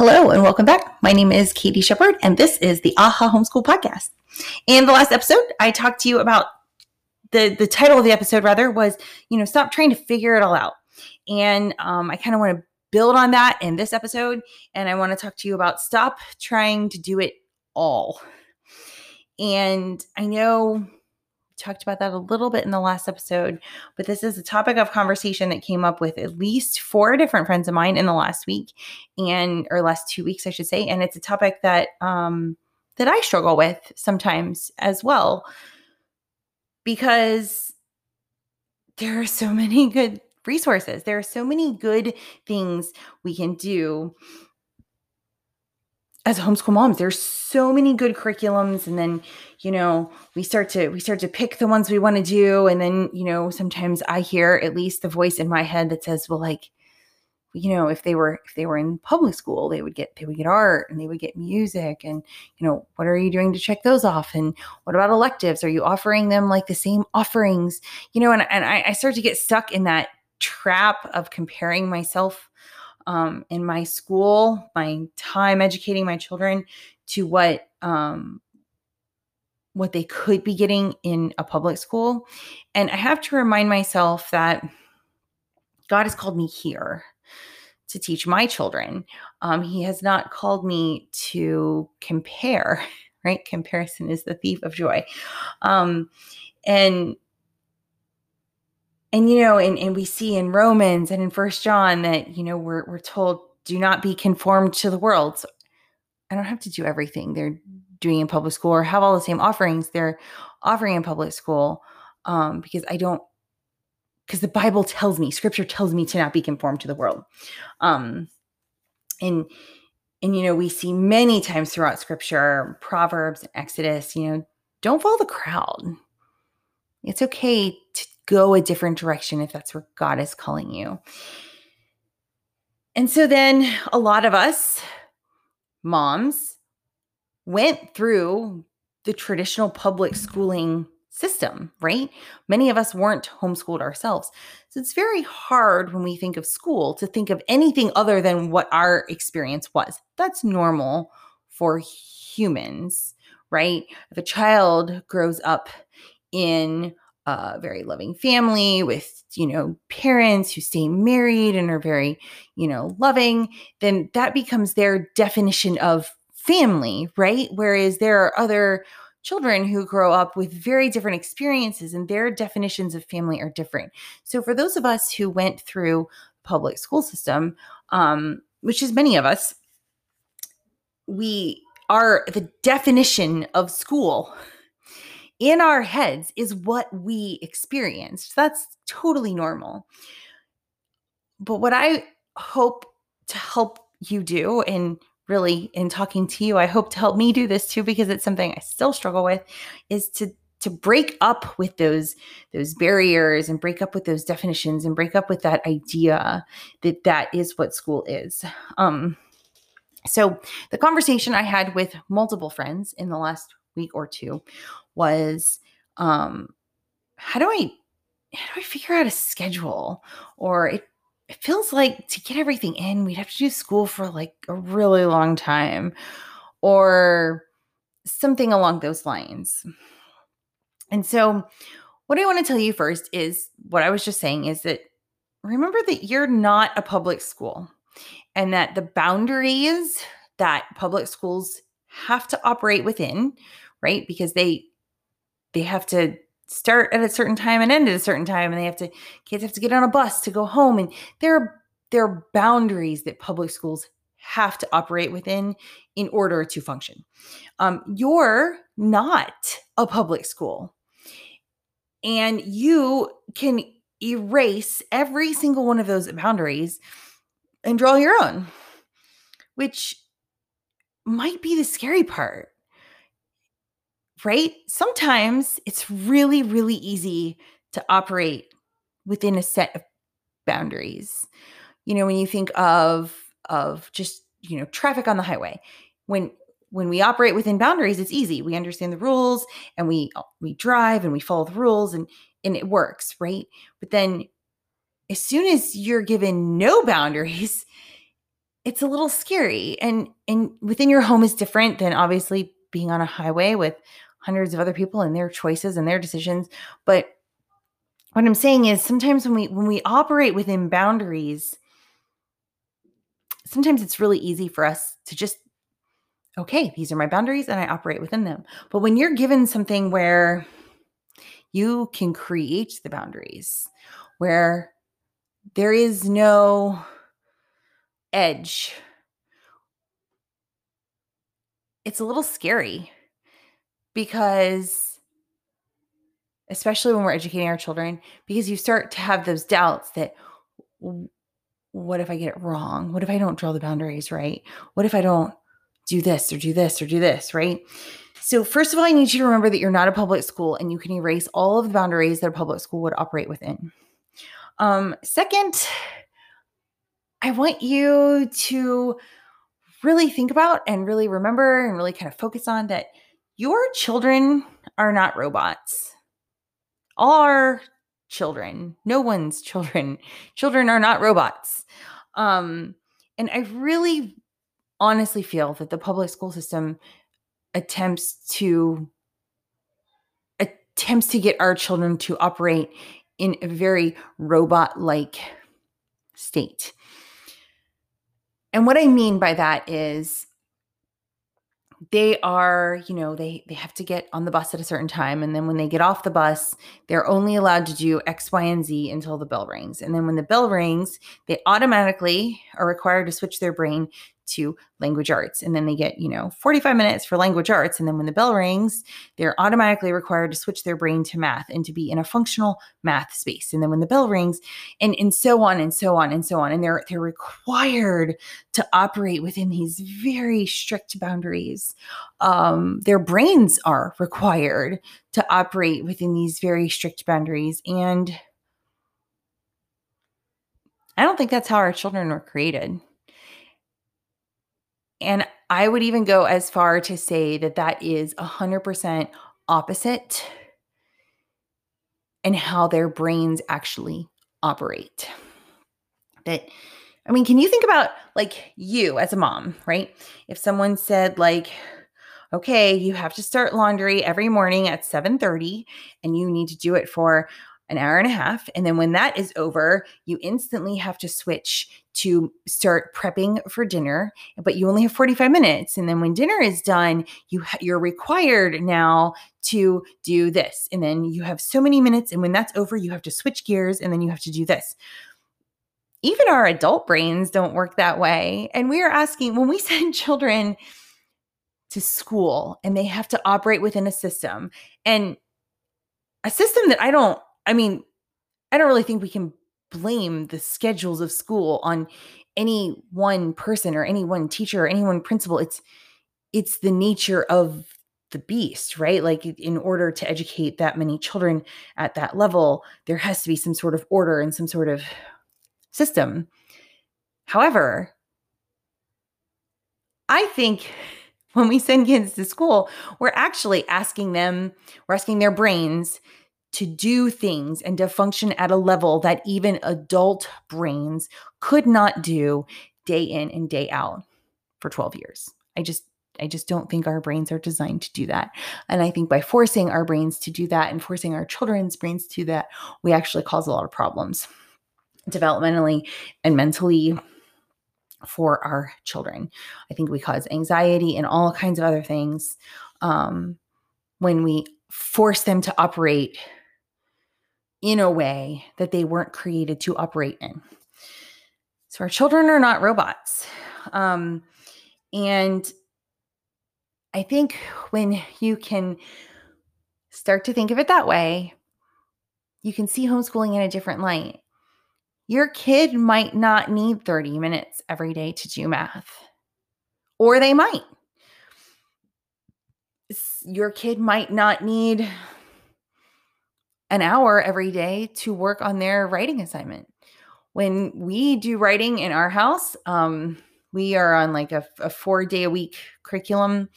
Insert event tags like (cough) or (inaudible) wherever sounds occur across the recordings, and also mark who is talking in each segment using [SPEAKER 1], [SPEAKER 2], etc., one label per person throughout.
[SPEAKER 1] Hello and welcome back. My name is Katie Shepard, and this is the AHA Homeschool Podcast. In the last episode, I talked to you about the the title of the episode rather was you know stop trying to figure it all out, and um, I kind of want to build on that in this episode, and I want to talk to you about stop trying to do it all. And I know talked about that a little bit in the last episode, but this is a topic of conversation that came up with at least four different friends of mine in the last week and or last two weeks, I should say. And it's a topic that um that I struggle with sometimes as well. Because there are so (laughs) many good resources. There are so many good things we can do as homeschool moms there's so many good curriculums and then you know we start to we start to pick the ones we want to do and then you know sometimes i hear at least the voice in my head that says well like you know if they were if they were in public school they would get they would get art and they would get music and you know what are you doing to check those off? And what about electives? Are you offering them like the same offerings? You know and, and I, I start to get stuck in that trap of comparing myself um, in my school, my time educating my children to what um, what they could be getting in a public school. And I have to remind myself that God has called me here to teach my children. Um, he has not called me to compare, (laughs) right? Comparison is the thief of joy. Um, and and you know and, and we see in romans and in first john that you know we're, we're told do not be conformed to the world. So i don't have to do everything they're doing in public school or have all the same offerings they're offering in public school um, because i don't because the bible tells me scripture tells me to not be conformed to the world. Um, and and you know we see many times throughout scripture proverbs exodus you know don't follow the crowd. It's okay go a different direction if that's where God is calling you. And so then a lot of us moms went through the traditional public schooling system, right? Many of us weren't homeschooled ourselves. So it's very hard when we think of school to think of anything other than what our experience was. That's normal for humans, right? If a child grows up in a very loving family with you know parents who stay married and are very you know loving then that becomes their definition of family right? Whereas there are other children who grow up with very different experiences and their definitions of family are different. So for those of us who went through public school system um, which is many of us we are the definition of school in our heads is what we experienced. That's totally normal. But what I hope to help you do, and really in talking to you, I hope to help me do this too, because it's something I still struggle with, is to to break up with those those barriers and break up with those definitions and break up with that idea that that is what school is. Um, so the conversation I had with multiple friends in the last week or two was um how do I how do I figure out a schedule? Or it it feels like to get everything in, we'd have to do school for like a really long time or something along those lines. And so, what I want to tell you first is what I was just saying is that remember that you're not a public school and that the boundaries that public schools have to operate within, right? Because they they have to start at a certain time and end at a certain time and they have to kids have to get on a bus to go home and there are there are boundaries that public schools have to operate within in order to function um, you're not a public school and you can erase every single one of those boundaries and draw your own which might be the scary part right? Sometimes it's really, really easy to operate within a set of boundaries. You know, when you think of of just, you know, traffic on the highway, when when we operate within boundaries, it's easy. We understand the rules and we uh, we drive and we follow the rules and and it works, right? But then as soon as you're given no boundaries, it's a little scary and and within your home is different than obviously being on a highway with hundreds of other people and their choices and their decisions but what i'm saying is sometimes when we when we operate within boundaries sometimes it's really easy for us to just okay these are my boundaries and i operate within them. But when you're given something where you can create the boundaries where there is no edge. It's a little scary because, especially when we're educating our children, because you start to have those doubts that what if I get it wrong? What if I don't draw the boundaries right? What if I don't do this or do this or do this, right? So, first of all, I need you to remember that you're not a public school and you can erase all of the boundaries that a public school would operate within. Um, second, I want you to really think about and really remember and really kind of focus on that your children are not robots. All our children, no one's (laughs) children, children are not robots. Um, and I really honestly feel that the public school system attempts to attempts to get our children to operate in a very robot like state. And what I mean by that is they are, you know, they they have to get on the bus at a certain time and then when they get off the bus, they're only allowed to do X, Y, and Z until the bell rings. And then when the bell rings, they automatically are required to switch their brain to language arts. And then they get, you know, 45 minutes for language arts. And then when the bell rings, they're automatically required to switch their brain to math and to be in a functional math space. And then when the bell rings, and, and so on and so on and so on. And they're they're required to operate within these very strict boundaries. Um, their brains are required to operate within these very strict boundaries. And I don't think that's how our children were created. And I would even go as far to say that that is 100% opposite in how their brains actually operate. That, I mean, can you think about like you as a mom, right? If someone said, like, okay, you have to start laundry every morning at 7:30 and you need to do it for an hour and a half. And then when that is over, you instantly have to switch to start prepping for dinner, but you only have 45 minutes. And then when dinner is done, you ha- you're required now to do this. And then you have so many minutes and when that's over, you have to switch gears and then you have to do this. Even our adult brains don't work that way. And we are asking when we (laughs) send children to school and they have to operate within a system and a system that I don't I mean, I don't really think we can blame the schedules of school on any one person or any one teacher or any one principal. It's it's the nature of the beast, right? Like in order to educate that many children at that level, there has to be some sort of order and some sort of system. However, I think (laughs) when we send kids to school, we're actually asking them, we're asking their brains to do things and to function at a level that even adult brains could not do day in and day out for 12 years. I just I just don't think our brains are designed to do that. And I think by forcing our brains to do that and forcing our children's brains to do that, we actually cause a lot of problems developmentally and mentally for our children. I think we cause anxiety and all kinds of other things um, when we force them to operate in a way that they weren't created to operate in. So our children are not robots. Um, and I think when you can start to think of it that way, you can see homeschooling in a different light. Your kid might not need 30 minutes every day to do math, or they might. Your kid might not need an hour every day to work on their writing assignment. When we do writing in our house, um, we are on like a, a, four day a week curriculum,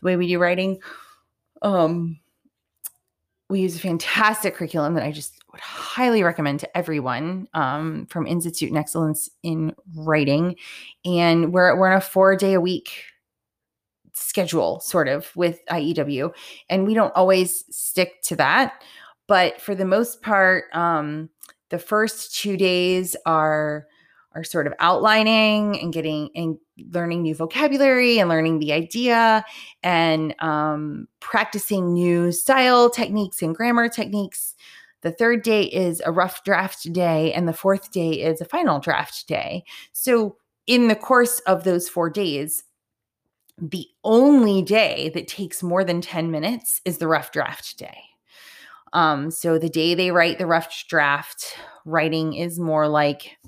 [SPEAKER 1] the way we do writing. Um, we use a fantastic curriculum that I just would highly recommend to everyone um, from Institute and Excellence in Writing. And we're, we're on a four day a week schedule, sort of, with IEW. And we don't always stick to that. But for the most part, um, the first two days are are sort of outlining and getting and learning new vocabulary and learning the idea and um, practicing new style techniques and grammar techniques. The third day is a rough draft day, and the fourth day is a final draft day. So, in the course of those four days, the only day that takes more than 10 minutes is the rough draft day. Um, so, the day they write the rough draft, writing is more like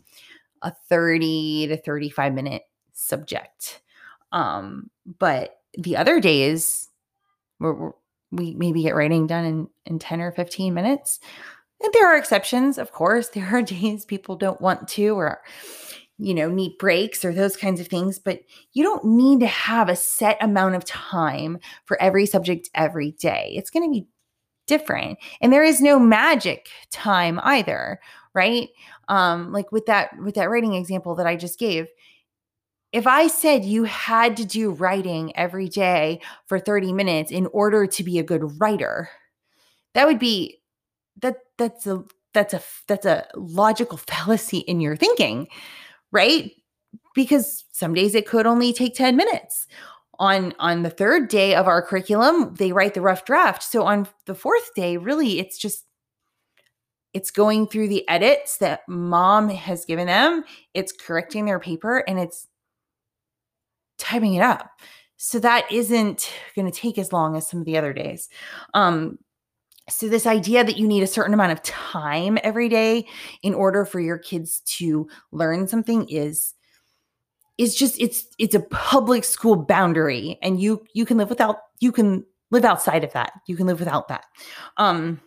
[SPEAKER 1] a 30 to 35 minute subject. Um, but the other days, we're, we maybe get writing done in, in 10 or 15 minutes. And there are exceptions, of course. (laughs) There are days people don't want to or, you know, need breaks or those kinds of things, but you don't need to have a set amount of time for every subject every day. It's going to be different. And there is no magic time either, right? Um, like with that with that writing example that I just gave, if I said you had to do writing every day for 30 minutes in order to be a good writer, that would be that that's a that's a that's a logical (laughs) fallacy in your thinking, right? Because some days it could only take 10 minutes. On on the third day of our curriculum, they write the rough draft. So on the fourth day, really it's just it's going through the edits that mom has given them, it's correcting their paper and it's typing it up. So that isn't going to take as long as some of the other days. Um, so this idea that you need a certain amount of time every day in order for your kids to learn something is is just it's it's a public school boundary and you you can live without you can live outside of that. You can live without that. Um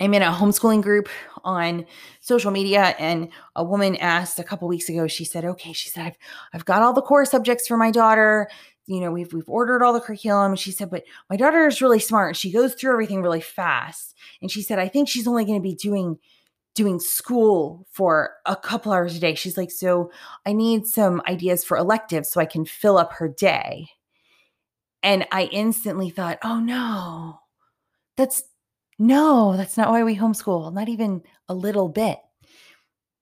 [SPEAKER 1] I'm in a homeschooling group on social media, and a woman asked a couple weeks ago. She said, "Okay," she said, "I've I've got all the core subjects for my daughter. You know, we've we've ordered all the curriculum." She said, "But my daughter is really smart. She goes through everything really fast." And she said, "I think she's only going to be doing." Doing school for a couple hours a day. She's like, "So I need some ideas for electives so I can fill up her day." And I instantly thought, "Oh no. That's no, that's not why we homeschool, not even a little bit.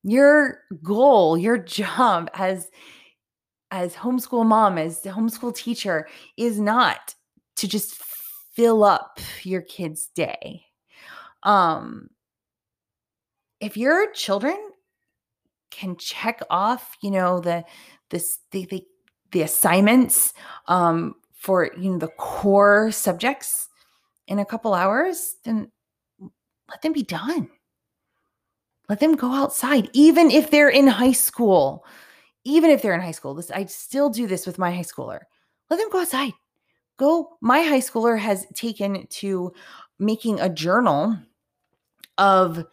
[SPEAKER 1] Your goal, your job as as homeschool mom, as homeschool teacher is not to just fill up your kid's day. Um if your children can check off, you know, the this the the, the assignments um for you know the core subjects in a couple hours, then let them be done. Let them go outside, even if they're in high school. Even if they're in high school, this I still do this with my high schooler. Let them go outside. Go. My high schooler has taken to making a journal of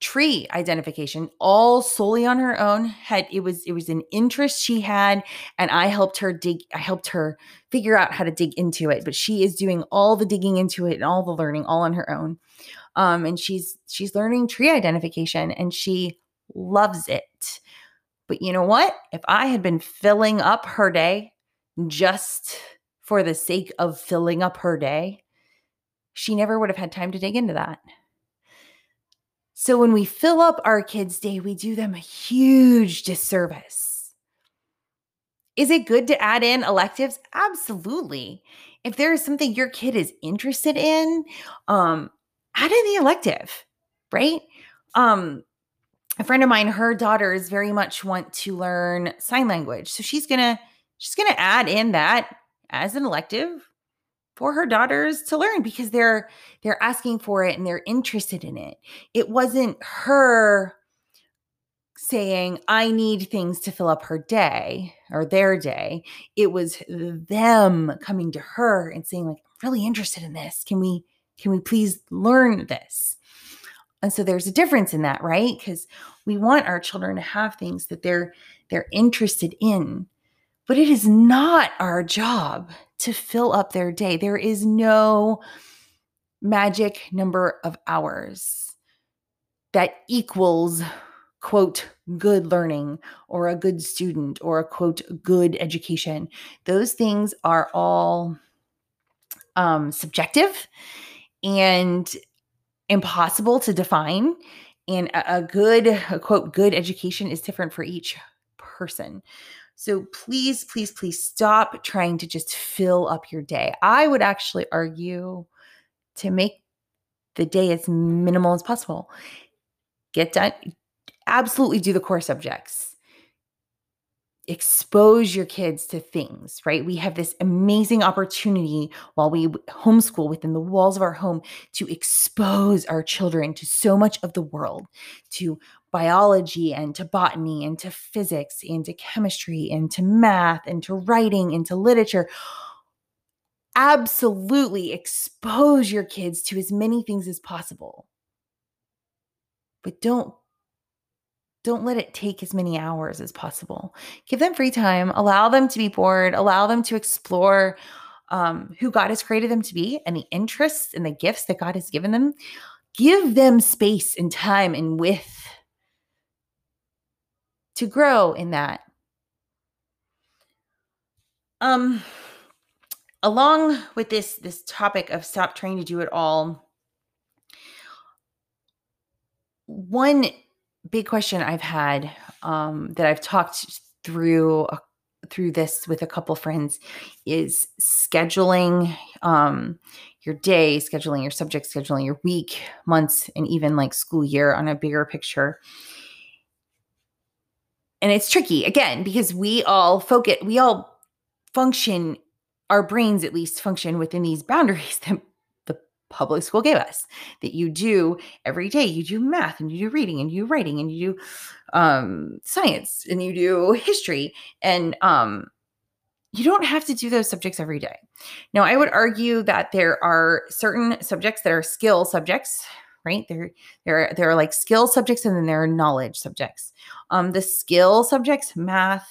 [SPEAKER 1] tree identification all solely on her own had it was it was an interest she had and i helped her dig i helped her figure out how to dig into it but she is doing all the digging into it and all the learning all on her own. Um and she's she's learning tree identification and she loves it. But you know what? If i had been filling up her day just for the sake of filling up her day she never would have had time to dig into that so when we fill up our kids' day, we do them a huge disservice. Is it good to add in electives? Absolutely. If there is something your kid is interested in, um, add in the elective, right? Um, a friend of mine, her daughters very much want to learn sign language. So she's gonna she's gonna add in that as an elective for her daughters to learn because they're they're asking for it and they're interested in it. It wasn't her saying I need things to fill up her day or their day. It was them coming to her and saying like I'm really interested in this. Can we can we please learn this? And so there's a difference in that, right? Cuz we want our children to have things that they're they're interested in. But it is not our job to fill up their day. There is no magic number of hours. that equals quote good learning or a good student or a quote good education those things are all um, subjective and impossible to define and a, good a quote good education is different for each person so please please please stop trying to just fill up your day. I would actually argue to make the day as minimal as possible. Get done absolutely do the core subjects. Expose your kids to things, right? We have this amazing opportunity while we homeschool within the walls of our home to expose our children to so much of the world, to biology and to botany and to physics and to chemistry and to math and to writing and to literature. Absolutely expose your kids to as many things as possible. But don't don't let it take as many hours as possible. Give them free time, allow them to be bored, allow them to explore um, who God has created them to be and the interests and the gifts that God has given them. Give them space and time and width to grow in that. Um, along with this this topic of stop trying to do it all, one big question I've had um, that I've talked through uh, through this with a couple friends is scheduling um, your day, scheduling your subject, scheduling your week, months, and even like school year on a bigger picture. And it's tricky again because we all focus, we all function, our brains at least function within these boundaries (laughs) that the public school gave us that you do every day. You do math and you do reading and you do writing and you do um, science and you do history. And um, you don't have to do those subjects every day. Now i would argue that there are certain subjects that are skill subjects right? There there there are like skill subjects and then there are knowledge subjects. Um the skill subjects math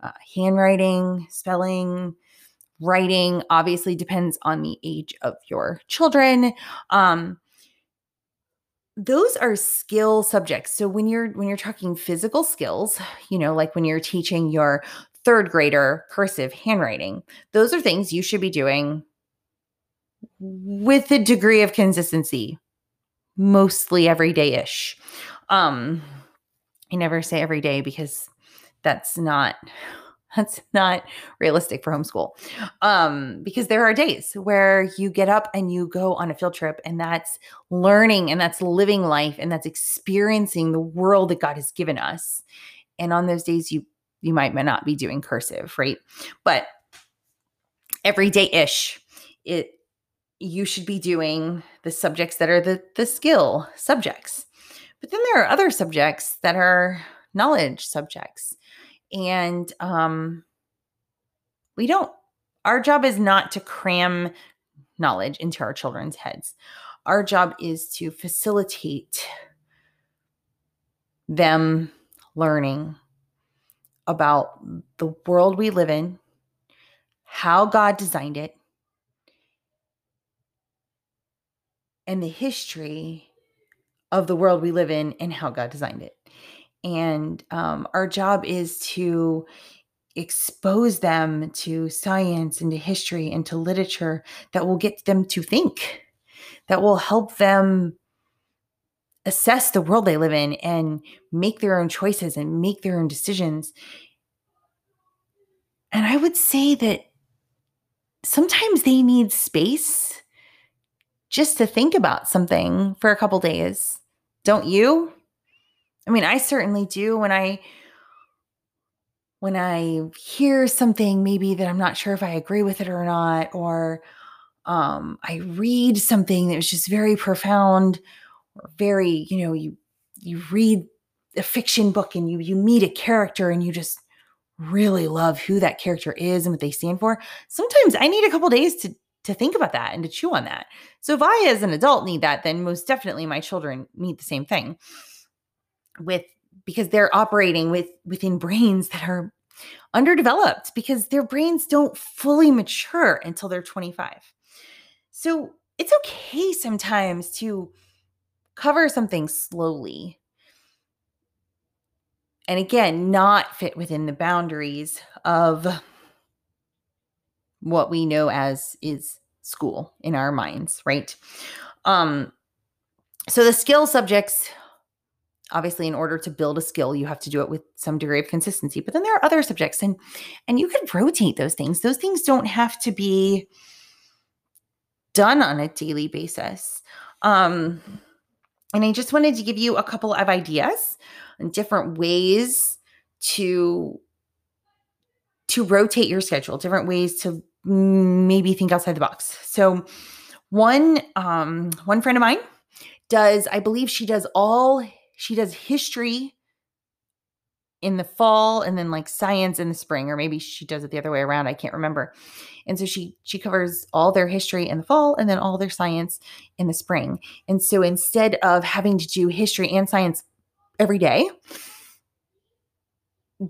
[SPEAKER 1] uh, handwriting spelling writing obviously depends on the age of your children. Um those are skill subjects. So when you're when you're talking physical skills you know like when you're teaching your third grader cursive handwriting those are things you should be doing with a degree of consistency mostly every day ish um i never say every day because that's not (laughs) that's not realistic for homeschool. Um, because there are days where you get up and you go on a field trip, and that's learning and that's living life and that's experiencing the world that God has given us. And on those days, you you might not be doing cursive, right? But every day ish, it you should be doing the subjects that are the the skill subjects. But then there are other subjects that are knowledge subjects and um, we don't, our job is not to cram knowledge into our children's heads. Our job is to facilitate them learning about the world we live in, how God designed it, and the history of the world we live in and how God designed it. And um, our job is to expose them to science and to history and to literature that will get them to think, that will help them assess the world they live in and make their own choices and make their own decisions. And I would say that sometimes they need space just to think about something for a couple days. Don't you? I mean, I certainly do when I when I hear something maybe that I'm not sure if I agree with it or not or um, I read something that was just very profound or very, you know, you you read a fiction book and you you meet a character and you just really love who that character is and what they stand for. Sometimes I need a couple days to to think about that and to chew on that. So if I as an adult need that, then most definitely my children need the same thing with because they're operating with within brains that are underdeveloped because their brains don't fully mature until they're 25. So it's okay sometimes to cover something slowly. And again, not fit within the boundaries of what we know as is school in our minds, right? Um, so the skill subjects obviously in order to build a skill you have to do it with some degree of consistency but then there are other subjects and and you could rotate those things those things don't have to be done on a daily basis um and i just wanted to give you a couple of ideas and different ways to to rotate your schedule different ways to maybe think outside the box. So one um one friend of mine does, I believe she does all, she does history in the fall and then like science in the spring or maybe she does it the other way around i can't remember. And so she she covers all their history in the fall and then all their science in the spring. And so instead of having to do history and science every day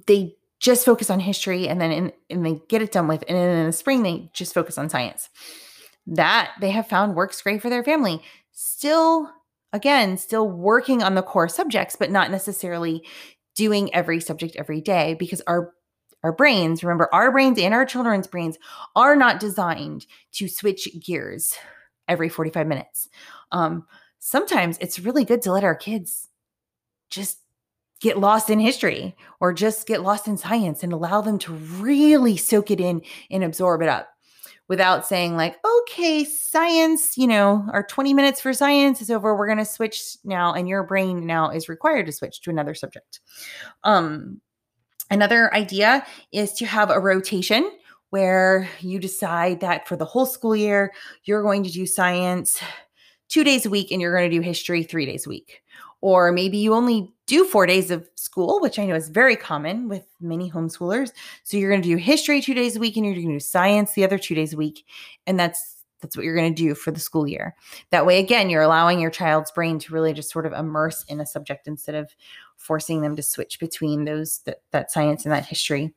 [SPEAKER 1] they just focus on history and then in, and they get it done with and then in the spring they just focus on science that they have found works great for their family still again, still working on the core subjects, but not necessarily doing every subject every day because our our brains, remember, our brains and our children's brains are not designed to switch gears every 45 minutes. Um, sometimes it's really good to let our kids just get lost in history or just get lost in science and allow them to really soak it in and absorb it up without saying like okay science you know our 20 minutes for science is over. We're going to switch now and your brain now is required to switch to another subject. Um another idea is to have a rotation where you decide that for the whole school year you're going to do science two days a week and you're going to do history three days a week or maybe you only do four days of school, which I know is very common with many homeschoolers. So you're going to do history two days a week and you're going to do science the other two days a week. And that's that's what you're going to do for the school year. That way, again, you're allowing your child's brain to really just sort of immerse in a subject instead of forcing them to switch between those that, that science and that history.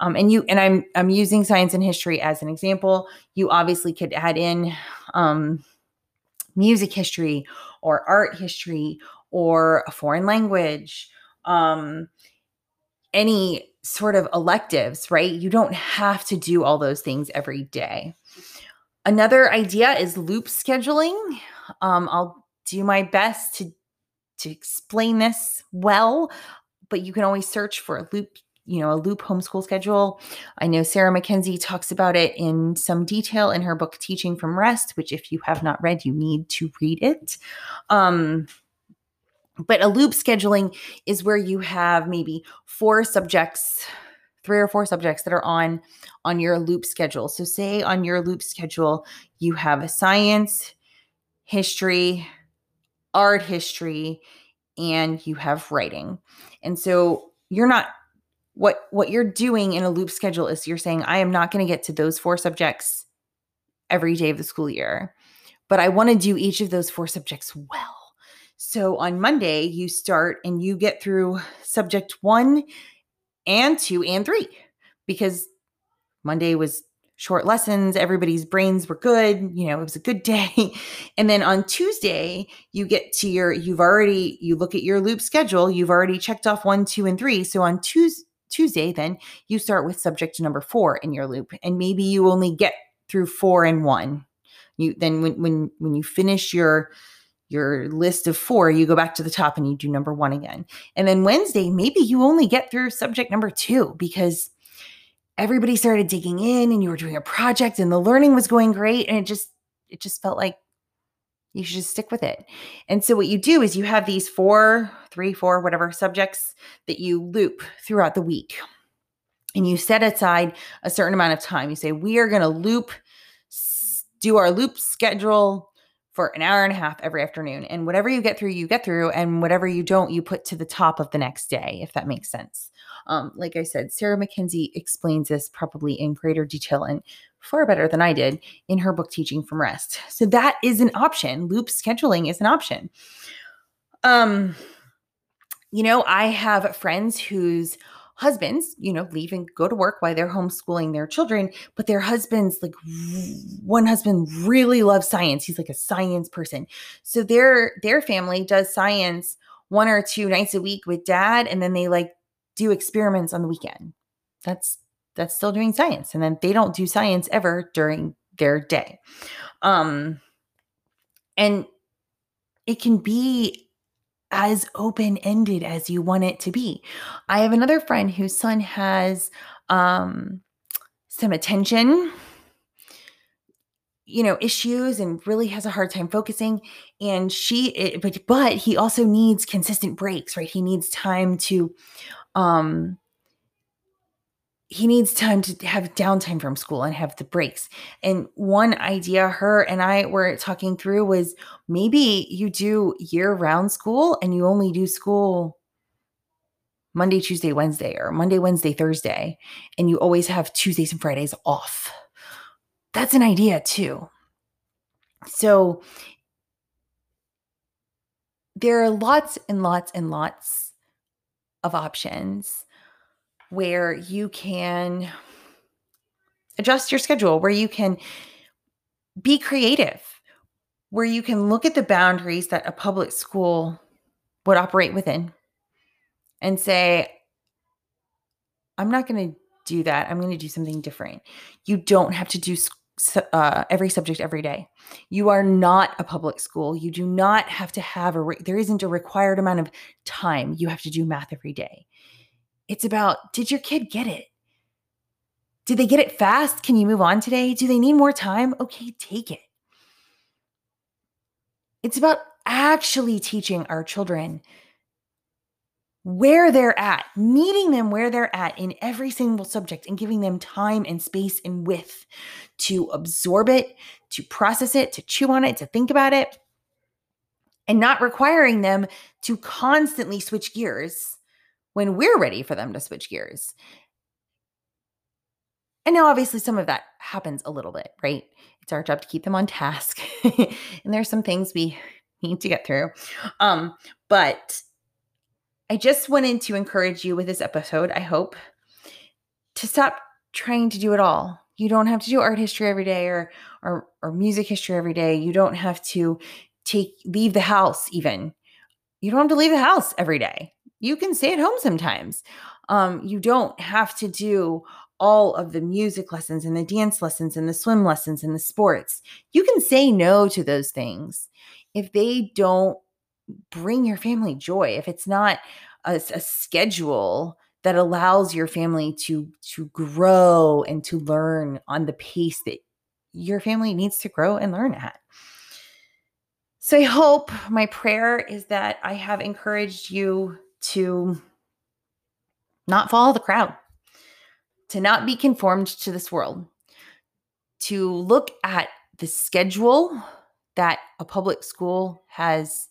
[SPEAKER 1] Um, and you and I'm I'm using science and history as an example. You obviously could add in um, music history or art history or a foreign language, um, any sort of electives, right? You don't have to do all those things every day. Another idea is loop scheduling. Um, I'll do my best to to explain this well, but you can always search for a loop, you know, a loop homeschool schedule. I know Sarah Mackenzie talks about it in some detail in her book Teaching from Rest, which if you have not read, you need to read it. Um, but a loop scheduling is where you have maybe four subjects, three or four subjects that are on on your loop schedule. So say on your loop schedule you have science, history, art history, and you have writing. And so you're not what what you're doing in a loop schedule is you're saying I am not going to get to those four subjects every day of the school year, but I want to do each of those four subjects well. So on Monday, you start and you get through subject one and two and three because Monday was short lessons. Everybody's brains were good. You know, it was a good (laughs) day. And then on Tuesday, you get to your, you've already, you look at your loop schedule, you've already checked off one, two, and three. So on Tuesday, Tuesday, then you start with subject number four in your loop. And maybe you only get through four and one. You then when when when you finish your your list of four, you go back to the top and you do number one again. And then Wednesday, maybe you only get through subject number two because everybody started digging in and you were doing a project and the learning was going great. And it just, it just felt like you should just stick with it. And so what you do is you have these four, three, four, whatever subjects that you loop throughout the week. And you set aside a certain amount of time. You say, we are going to loop, do our loop schedule for an hour and a half every afternoon. And whatever you get through, you get through. And whatever you don't, you put to the top of the next day, if that makes sense. Um, like I said, Sarah Mackenzie explains this probably in greater detail and far better than I did in her book, Teaching from Rest. So that is an option. Loop scheduling is an option. Um, you know, I have friends whose husbands, you know, leave and go to work while they're homeschooling their children, but their husbands, like one husband really loves science. He's like a science person. So their their family does science one or two nights a week with dad, and then they like do experiments on the weekend. That's that's still doing science. And then they don't do science ever during their day. Um and it can be as open ended as you want it to be. I have another friend whose son has um, some attention you know issues and really has a hard time focusing and she but but he also needs consistent breaks right he needs time to um he needs time to have downtime from school and have the breaks. And one idea her and I were talking through was maybe you do year round school and you only do school Monday, Tuesday, Wednesday, or Monday, Wednesday, Thursday, and you always have Tuesdays and Fridays off. That's an idea too. So there are lots and lots and lots of options where you can adjust your schedule, where you can be creative, where you can look at the boundaries that a public school would operate within and say, I'm not going to do that. I'm going to do something different. You don't have to do uh, every subject every day. You are not a public school. You do not have to have a, re- there isn't a required amount of time. You have to do math every day. It's about did your kid get it? Did they get it fast? Can you move on today? Do they need more time? Okay, take it. It's about actually teaching our children where they're at, meeting them where they're at in every single subject and giving them time and space and width to absorb it, to process it, to chew on it, to think about it, and not requiring them to constantly switch gears when we're ready for them to switch gears. And now, obviously, some of that happens a little bit, right? It's our job to keep them on task. (laughs) and there's some things we (laughs) need to get through. Um, but I just wanted to encourage you with this episode, I hope, to stop trying to do it all. You don't have to do art history every day or or, or music history every day. You don't have to take leave the house even. You don't have to leave the house every day you can stay at home sometimes. Um, you don't have to do all of the music lessons and the dance lessons and the swim lessons and the sports. You can say no to those things if they don't bring your family joy, if it's not a, a schedule that allows your family to to grow and to learn on the pace that your family needs to grow and learn at. So I hope my prayer is that I have encouraged you to not follow the crowd, to not be conformed to this world, to look at the schedule that a public school has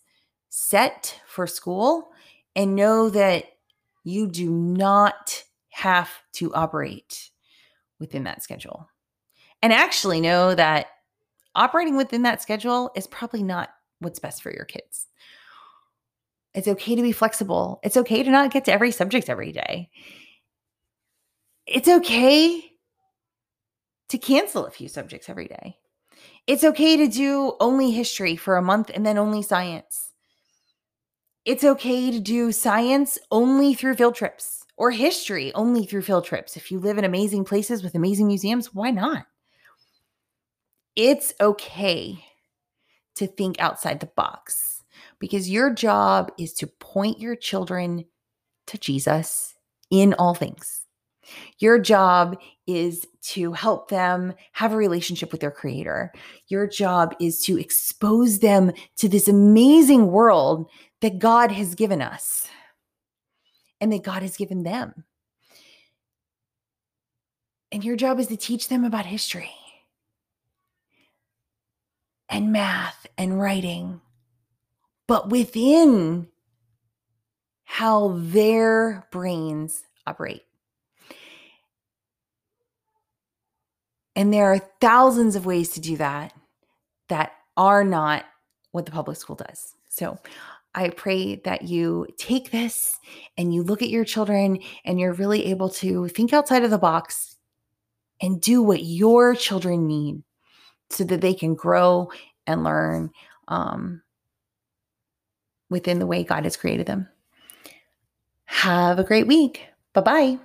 [SPEAKER 1] set for school and know that you do not have to operate within that schedule. And actually know that operating within that schedule is probably not what's best for your kids. It's okay to be flexible. It's okay to not get to every subject every day. It's okay to cancel a few subjects every day. It's okay to do only history for a month and then only science. It's okay to do science only through field trips or history only through field trips. If you live in amazing places with amazing museums, why not? It's okay to think outside the box because your job is to point your children to Jesus in all things. Your job is to help them have a relationship with their creator. Your job is to expose them to this amazing world that God has given us and that God has given them. And your job is to teach them about history and math and writing but within how their brains operate. And there are thousands of ways to do that that are not what the public school does. So I pray that you take this and you look at your children and you're really able to think outside of the box and do what your children need so that they can grow and learn um, within the way God has created them. Have a great week. Bye bye.